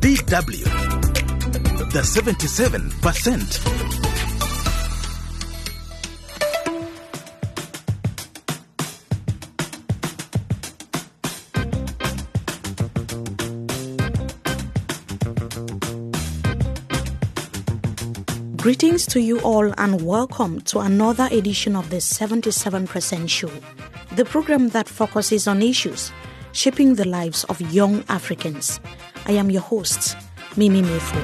DW. The 77%. Greetings to you all and welcome to another edition of the 77% Show, the program that focuses on issues shaping the lives of young Africans. I am your host, Mimi Mefo.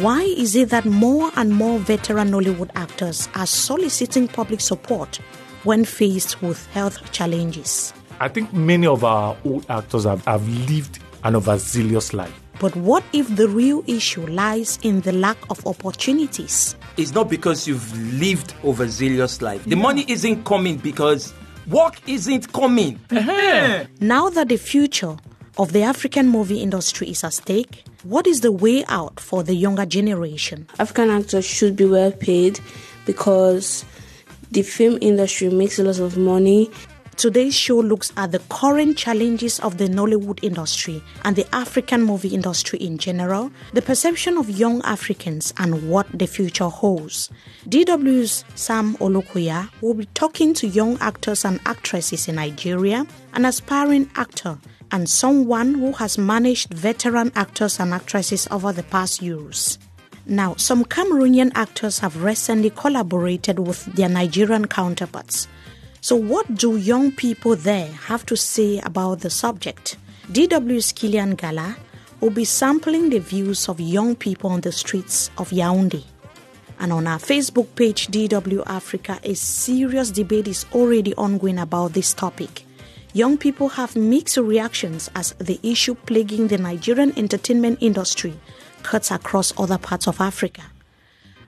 Why is it that more and more veteran Nollywood actors are soliciting public support when faced with health challenges? I think many of our old actors have, have lived an overzealous life. But what if the real issue lies in the lack of opportunities? It's not because you've lived overzealous life. The money isn't coming because work isn't coming. Uh-huh. Now that the future of the African movie industry is at stake, what is the way out for the younger generation? African actors should be well paid because the film industry makes a lot of money. Today's show looks at the current challenges of the Nollywood industry and the African movie industry in general, the perception of young Africans, and what the future holds. DW's Sam Olukoya will be talking to young actors and actresses in Nigeria, an aspiring actor, and someone who has managed veteran actors and actresses over the past years. Now, some Cameroonian actors have recently collaborated with their Nigerian counterparts. So, what do young people there have to say about the subject? DW's Kilian Gala will be sampling the views of young people on the streets of Yaoundé. And on our Facebook page, DW Africa, a serious debate is already ongoing about this topic. Young people have mixed reactions as the issue plaguing the Nigerian entertainment industry cuts across other parts of Africa.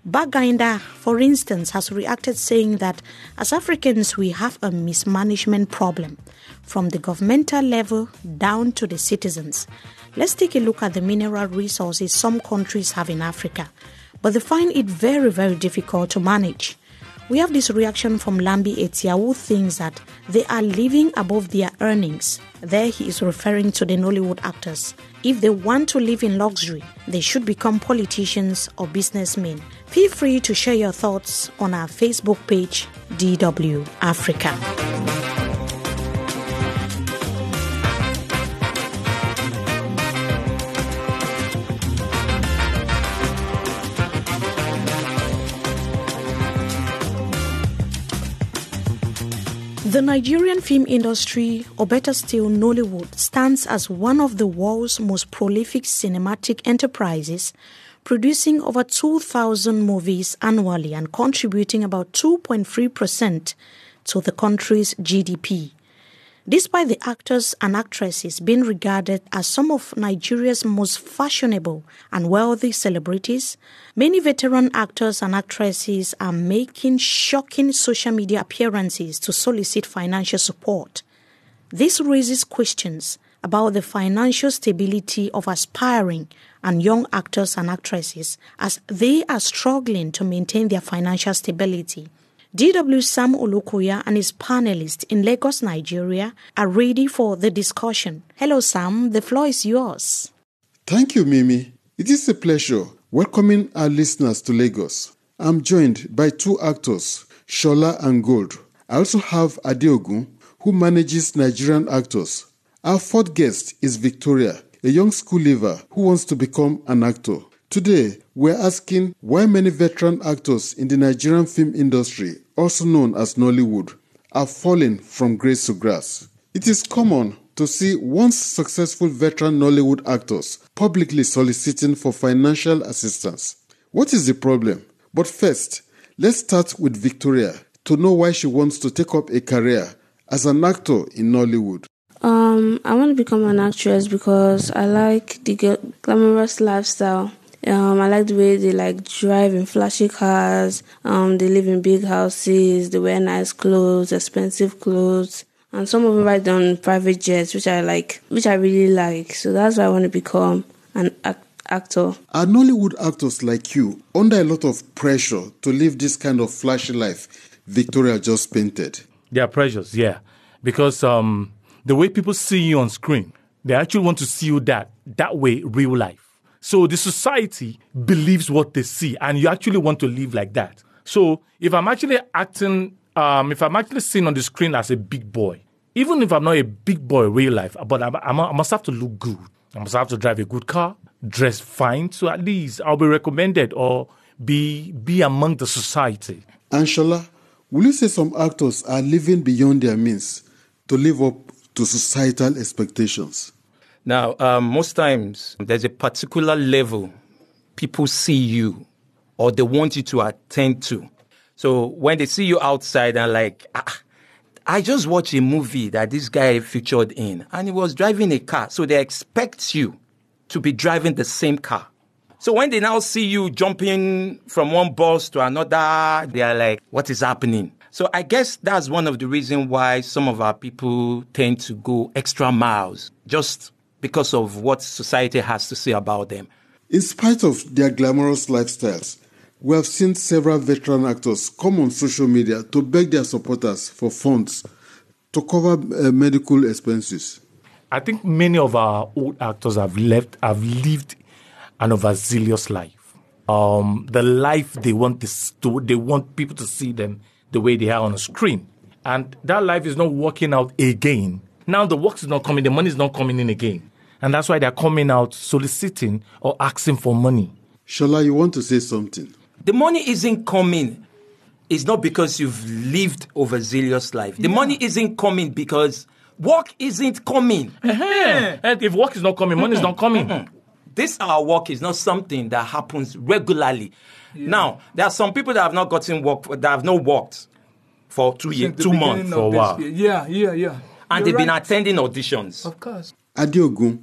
Bagainda, for instance, has reacted saying that as Africans we have a mismanagement problem from the governmental level down to the citizens. Let's take a look at the mineral resources some countries have in Africa, but they find it very, very difficult to manage. We have this reaction from Lambi Etia who thinks that they are living above their earnings. There he is referring to the Nollywood actors. If they want to live in luxury, they should become politicians or businessmen. Feel free to share your thoughts on our Facebook page, DW Africa. The Nigerian film industry, or better still, Nollywood, stands as one of the world's most prolific cinematic enterprises, producing over 2,000 movies annually and contributing about 2.3% to the country's GDP. Despite the actors and actresses being regarded as some of Nigeria's most fashionable and wealthy celebrities, many veteran actors and actresses are making shocking social media appearances to solicit financial support. This raises questions about the financial stability of aspiring and young actors and actresses as they are struggling to maintain their financial stability. DW Sam Olukoya and his panelists in Lagos, Nigeria are ready for the discussion. Hello, Sam. The floor is yours. Thank you, Mimi. It is a pleasure welcoming our listeners to Lagos. I'm joined by two actors, Shola and Gold. I also have Adeogun, who manages Nigerian actors. Our fourth guest is Victoria, a young school leaver who wants to become an actor. Today, we're asking why many veteran actors in the Nigerian film industry, also known as Nollywood, are falling from grace to grass. It is common to see once successful veteran Nollywood actors publicly soliciting for financial assistance. What is the problem? But first, let's start with Victoria to know why she wants to take up a career as an actor in Nollywood. Um, I want to become an actress because I like the glamorous lifestyle. Um, I like the way they like drive in flashy cars. Um, they live in big houses. They wear nice clothes, expensive clothes, and some of them ride on private jets, which I like, which I really like. So that's why I want to become an ac- actor. Are Nollywood actors like you under a lot of pressure to live this kind of flashy life Victoria just painted? There are pressures, yeah. Because um, the way people see you on screen, they actually want to see you that that way, real life. So the society believes what they see, and you actually want to live like that. So if I'm actually acting, um, if I'm actually seen on the screen as a big boy, even if I'm not a big boy in real life, but I'm, I'm, I must have to look good. I must have to drive a good car, dress fine, so at least I'll be recommended or be be among the society. And Shola, will you say some actors are living beyond their means to live up to societal expectations? Now, um, most times there's a particular level people see you or they want you to attend to. So when they see you outside and like, ah, I just watched a movie that this guy featured in and he was driving a car. So they expect you to be driving the same car. So when they now see you jumping from one bus to another, they are like, what is happening? So I guess that's one of the reasons why some of our people tend to go extra miles just because of what society has to say about them. In spite of their glamorous lifestyles, we have seen several veteran actors come on social media to beg their supporters for funds to cover uh, medical expenses. I think many of our old actors have left, have lived an overzealous life. Um, the life they want to, they want people to see them the way they are on the screen, and that life is not working out again. Now the work is not coming, the money is not coming in again, and that's why they're coming out soliciting or asking for money. Shola, you want to say something? The money isn't coming. It's not because you've lived a overzealous life. The money isn't coming because work isn't coming. Uh-huh. And if work is not coming, money is not coming. Mm-hmm. this our work is not something that happens regularly. Now, there are some people that have not gotten work that have not worked for two years, two months for a while. year. Yeah, yeah, yeah. and You're they've been attending auditions. Of course. Adeogun,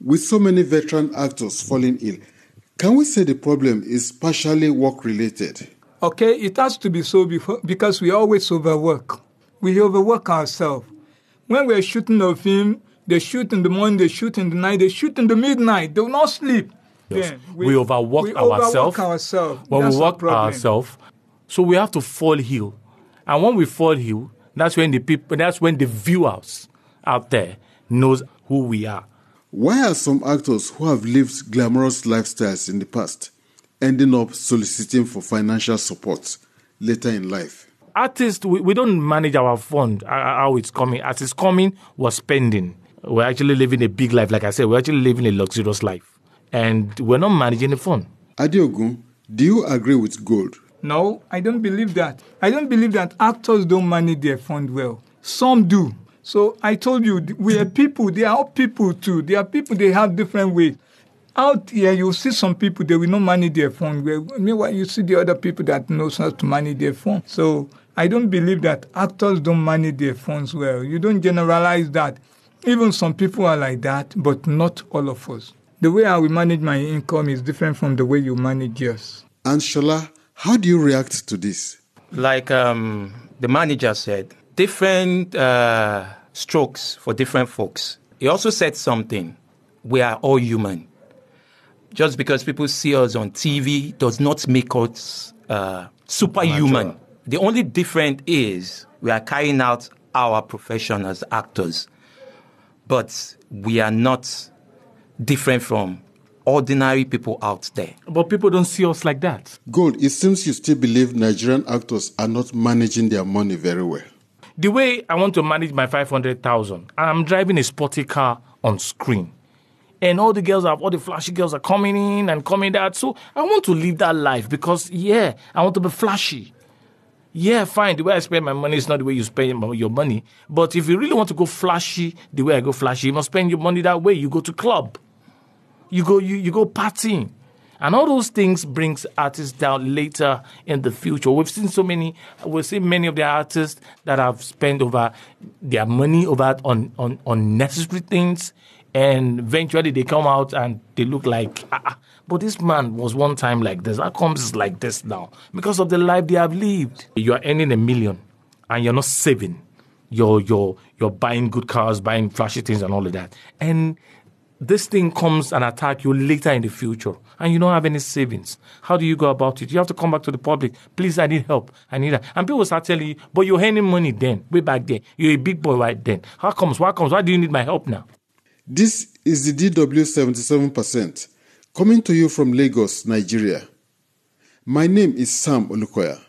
with so many veteran actors falling ill, can we say the problem is partially work related? Okay, it has to be so before, because we always overwork. We overwork ourselves. When we're shooting a film, they shoot in the morning, they shoot in the night, they shoot in the midnight. They will not sleep. Yes. Then We, overwork we overwork ourselves. ourselves. When That's we work ourselves, so we have to fall ill. And when we fall ill, that's when the people, that's when the viewers out there knows who we are. Why are some actors who have lived glamorous lifestyles in the past ending up soliciting for financial support later in life? Artists, we, we don't manage our fund uh, how it's coming. As it's coming, we're spending. We're actually living a big life. Like I said, we're actually living a luxurious life. And we're not managing the fund. Adeogun, do you agree with Gold? No, I don't believe that. I don't believe that actors don't manage their fund well. Some do. So I told you, we are people. They are people too. They are people. They have different ways. Out here, you see some people they will not manage their fund well. Meanwhile, you see the other people that knows how to manage their fund. So I don't believe that actors don't manage their funds well. You don't generalize that. Even some people are like that, but not all of us. The way I will manage my income is different from the way you manage yours. And Shola, how do you react to this? Like um, the manager said, different uh, strokes for different folks. He also said something. We are all human. Just because people see us on TV does not make us uh, superhuman. The only difference is we are carrying out our profession as actors, but we are not different from ordinary people out there. But people don't see us like that. Gold. it seems you still believe Nigerian actors are not managing their money very well. The way I want to manage my 500,000, I'm driving a sporty car on screen. And all the girls are, all the flashy girls are coming in and coming out. So I want to live that life because, yeah, I want to be flashy. Yeah, fine. The way I spend my money is not the way you spend your your money. But if you really want to go flashy, the way I go flashy, you must spend your money that way. You go to club, you go you, you go partying, and all those things brings artists down later in the future. We've seen so many. We've seen many of the artists that have spent over their money over on on unnecessary things, and eventually they come out and they look like. Ah, ah, but this man was one time like this. How comes like this now? Because of the life they have lived. You are earning a million, and you're not saving. You're you're you're buying good cars, buying flashy things, and all of that. And this thing comes and attack you later in the future and you don't have any savings. How do you go about it? You have to come back to the public. Please, I need help. I need that. And people start telling you, but you're earning money then, way back then. You're a big boy right then. How comes? Why comes? Why do you need my help now? This is the DW 77% coming to you from Lagos, Nigeria. My name is Sam Olukoya.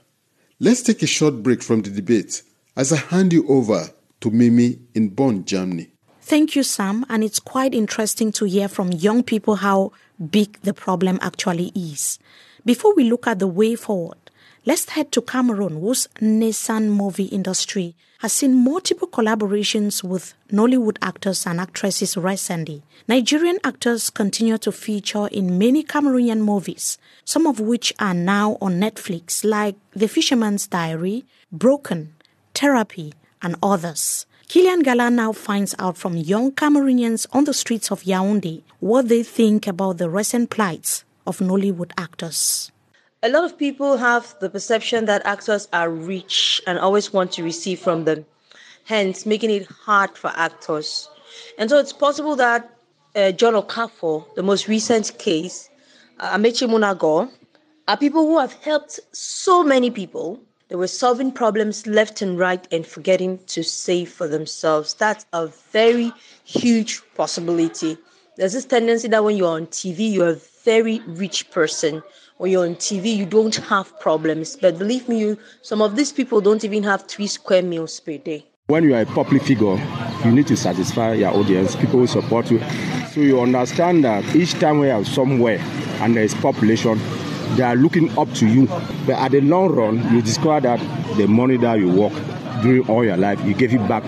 Let's take a short break from the debate as I hand you over to Mimi in Bonn, Germany. Thank you, Sam. And it's quite interesting to hear from young people how big the problem actually is. Before we look at the way forward, let's head to Cameroon, whose nascent movie industry has seen multiple collaborations with Nollywood actors and actresses recently. Nigerian actors continue to feature in many Cameroonian movies, some of which are now on Netflix, like The Fisherman's Diary, Broken, Therapy, and others. Kilian Gala now finds out from young Cameroonians on the streets of Yaoundé what they think about the recent plights of Nollywood actors. A lot of people have the perception that actors are rich and always want to receive from them, hence making it hard for actors. And so it's possible that uh, John Okafor, the most recent case, uh, Amaechi Muonagor, are people who have helped so many people. They were solving problems left and right and forgetting to save for themselves. That's a very huge possibility. There's this tendency that when you're on TV, you're a very rich person. When you're on TV, you don't have problems. But believe me, you, some of these people don't even have three square meals per day. When you are a public figure, you need to satisfy your audience. People will support you. So you understand that each time we are somewhere and there is population, they are looking up to you. But at the long run, you discover that the money that you work during all your life, you give it back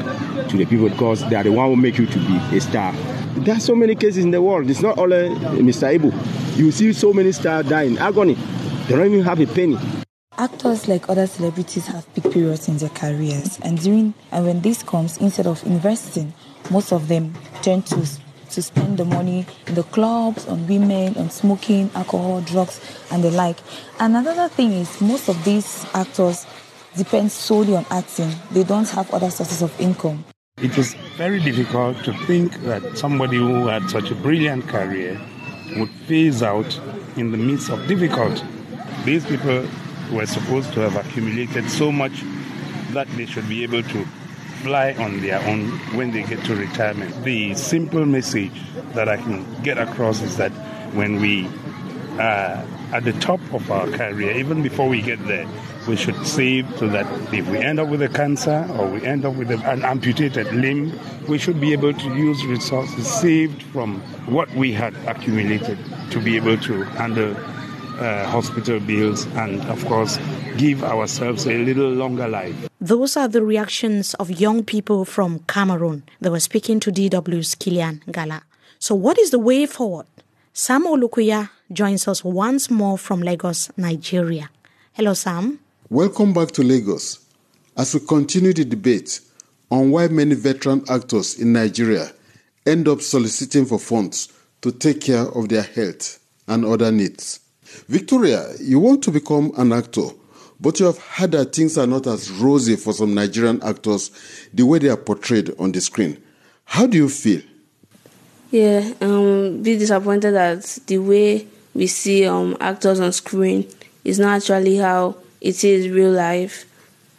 to the people because they are the one who make you to be a star. There are so many cases in the world. It's not only Mr. Ibu. You see so many stars in agony. They don't even have a penny. Actors, like other celebrities, have peak periods in their careers, and during and when this comes, instead of investing, most of them turn to to spend the money in the clubs, on women, on smoking, alcohol, drugs, and the like. And another thing is, most of these actors depend solely on acting. They don't have other sources of income. It was very difficult to think that somebody who had such a brilliant career would phase out in the midst of difficulty. These people were supposed to have accumulated so much that they should be able to fly on their own when they get to retirement. The simple message that I can get across is that when we are at the top of our career, even before we get there, we should save so that if we end up with a cancer or we end up with an amputated limb, we should be able to use resources saved from what we had accumulated to be able to handle uh, hospital bills and, of course, give ourselves a little longer life. Those are the reactions of young people from Cameroon. They were speaking to DW's Kilian Gala. So, what is the way forward? Sam Olukoya joins us once more from Lagos, Nigeria. Hello, Sam. Welcome back to Lagos as we continue the debate on why many veteran actors in Nigeria end up soliciting for funds to take care of their health and other needs. Victoria, you want to become an actor, but you have heard that things are not as rosy for some Nigerian actors the way they are portrayed on the screen. How do you feel? Yeah, um, be disappointed that the way we see um actors on screen is not actually how it is real life,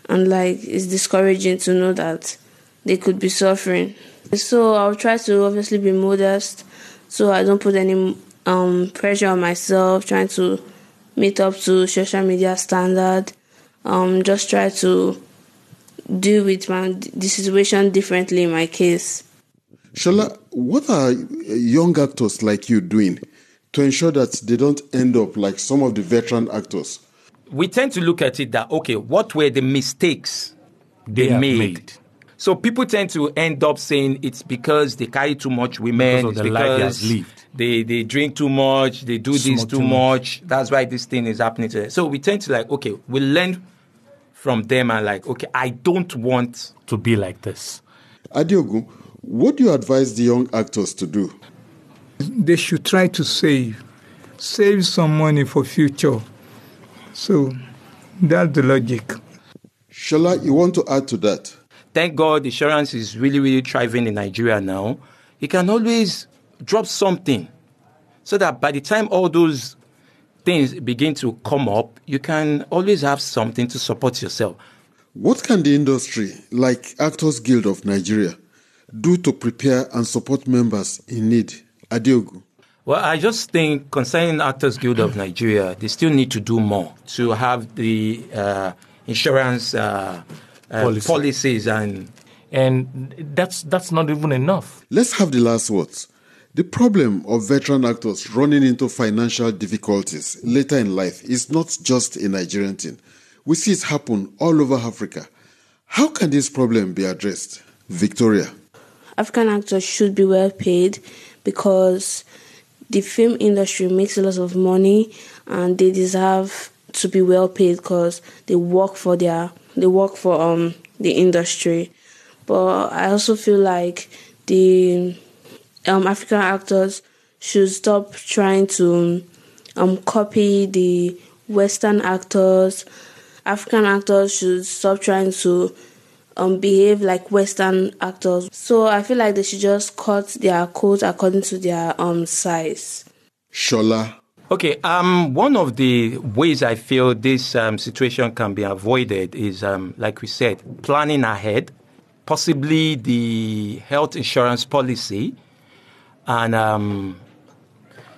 and like it's discouraging to know that they could be suffering. So I'll try to obviously be modest, so I don't put any um, pressure on myself, trying to meet up to social media standard. Um, just try to deal with my the situation differently in my case. Shola, what are young actors like you doing to ensure that they don't end up like some of the veteran actors? We tend to look at it that okay, what were the mistakes they, They made? made. So people tend to end up saying it's because they carry too much women, Because of it's the life they because has lived. they they drink too much, they do this too too much. That's why this thing is happening to them. So we tend to like okay, we learn from them and like okay, I don't want to be like this. Adeogun, what do you advise the young actors to do? They should try to save, save some money for future. So that's the logic. Shola, you want to add to that? Thank God insurance is really, really thriving in Nigeria now. You can always drop something so that by the time all those things begin to come up, you can always have something to support yourself. What can the industry, like Actors Guild of Nigeria, do to prepare and support members in need? Adiogu. Well, I just think concerning Actors Guild of Nigeria, they still need to do more to have the uh, insurance uh, uh, Policy. policies and and that's that's not even enough. Let's have the last words. The problem of veteran actors running into financial difficulties later in life is not just a Nigerian thing. We see it happen all over Africa. How can this problem be addressed? Victoria. African actors should be well paid because the film industry makes a lot of money and they deserve to be well paid because they work for their they work for um the industry. But I also feel like the um, African actors should stop trying to um, copy the Western actors. African actors should stop trying to um, behave like Western actors. So I feel like they should just cut their coat according to their um, size. Shola. Okay, um, one of the ways I feel this um, situation can be avoided is, um, like we said, planning ahead, possibly the health insurance policy, and um,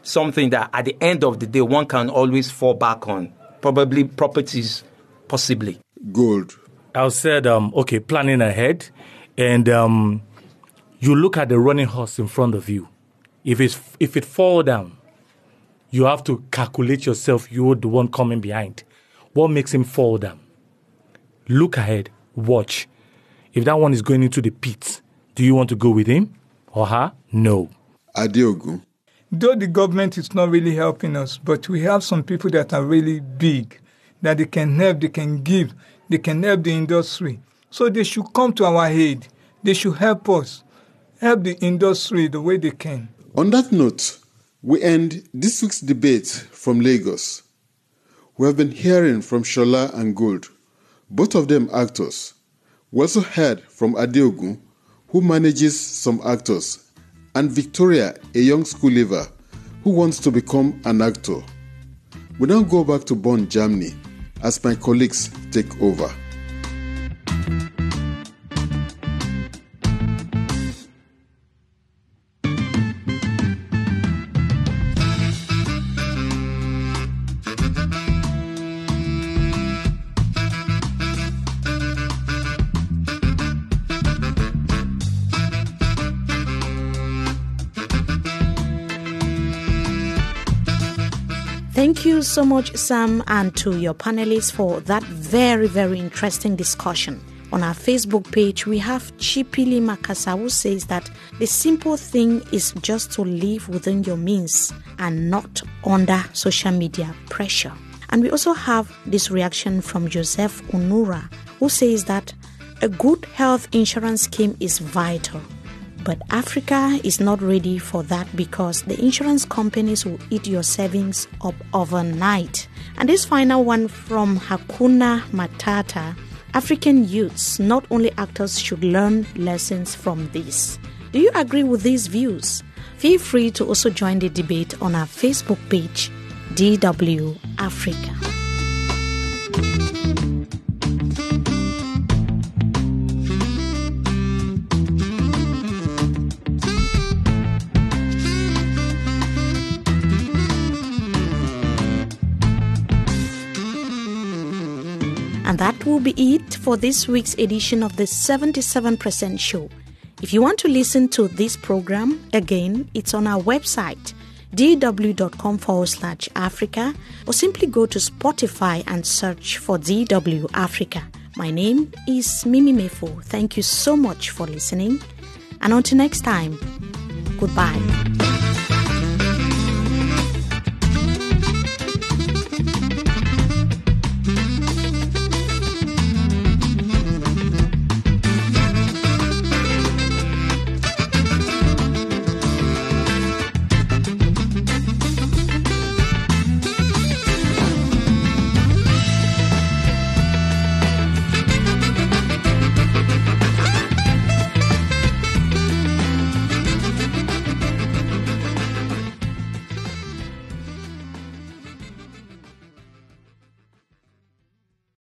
something that at the end of the day one can always fall back on, probably properties, possibly. Gold. I said, um, okay, planning ahead, and um, you look at the running horse in front of you. If it's if it fall down, you have to calculate yourself. You're the one coming behind. What makes him fall down? Look ahead. Watch. If that one is going into the pit, do you want to go with him or her? No. Adiogu. Though the government is not really helping us, but we have some people that are really big, that they can help, they can give, they can help the industry. So they should come to our aid. They should help us, help the industry the way they can. On that note, we end this week's debate from Lagos. We have been hearing from Shola and Gold, both of them actors. We also heard from Adeogun, who manages some actors, and Victoria, a young school leaver who wants to become an actor. We now go back to Bonn, Germany, as my colleagues take over. So much, Sam, and to your panelists for that very, very interesting discussion. On our Facebook page, we have Chipili Makasa who says that the simple thing is just to live within your means and not under social media pressure. And we also have this reaction from Joseph Unura who says that a good health insurance scheme is vital. But Africa is not ready for that because the insurance companies will eat your savings up overnight. And this final one from Hakuna Matata African youths, not only actors, should learn lessons from this. Do you agree with these views? Feel free to also join the debate on our Facebook page, DW Africa. And that will be it for this week's edition of the 77% Show. If you want to listen to this program again, it's on our website, dw.com forward slash Africa, or simply go to Spotify and search for DW Africa. My name is Mimi Mefo. Thank you so much for listening. And until next time, goodbye.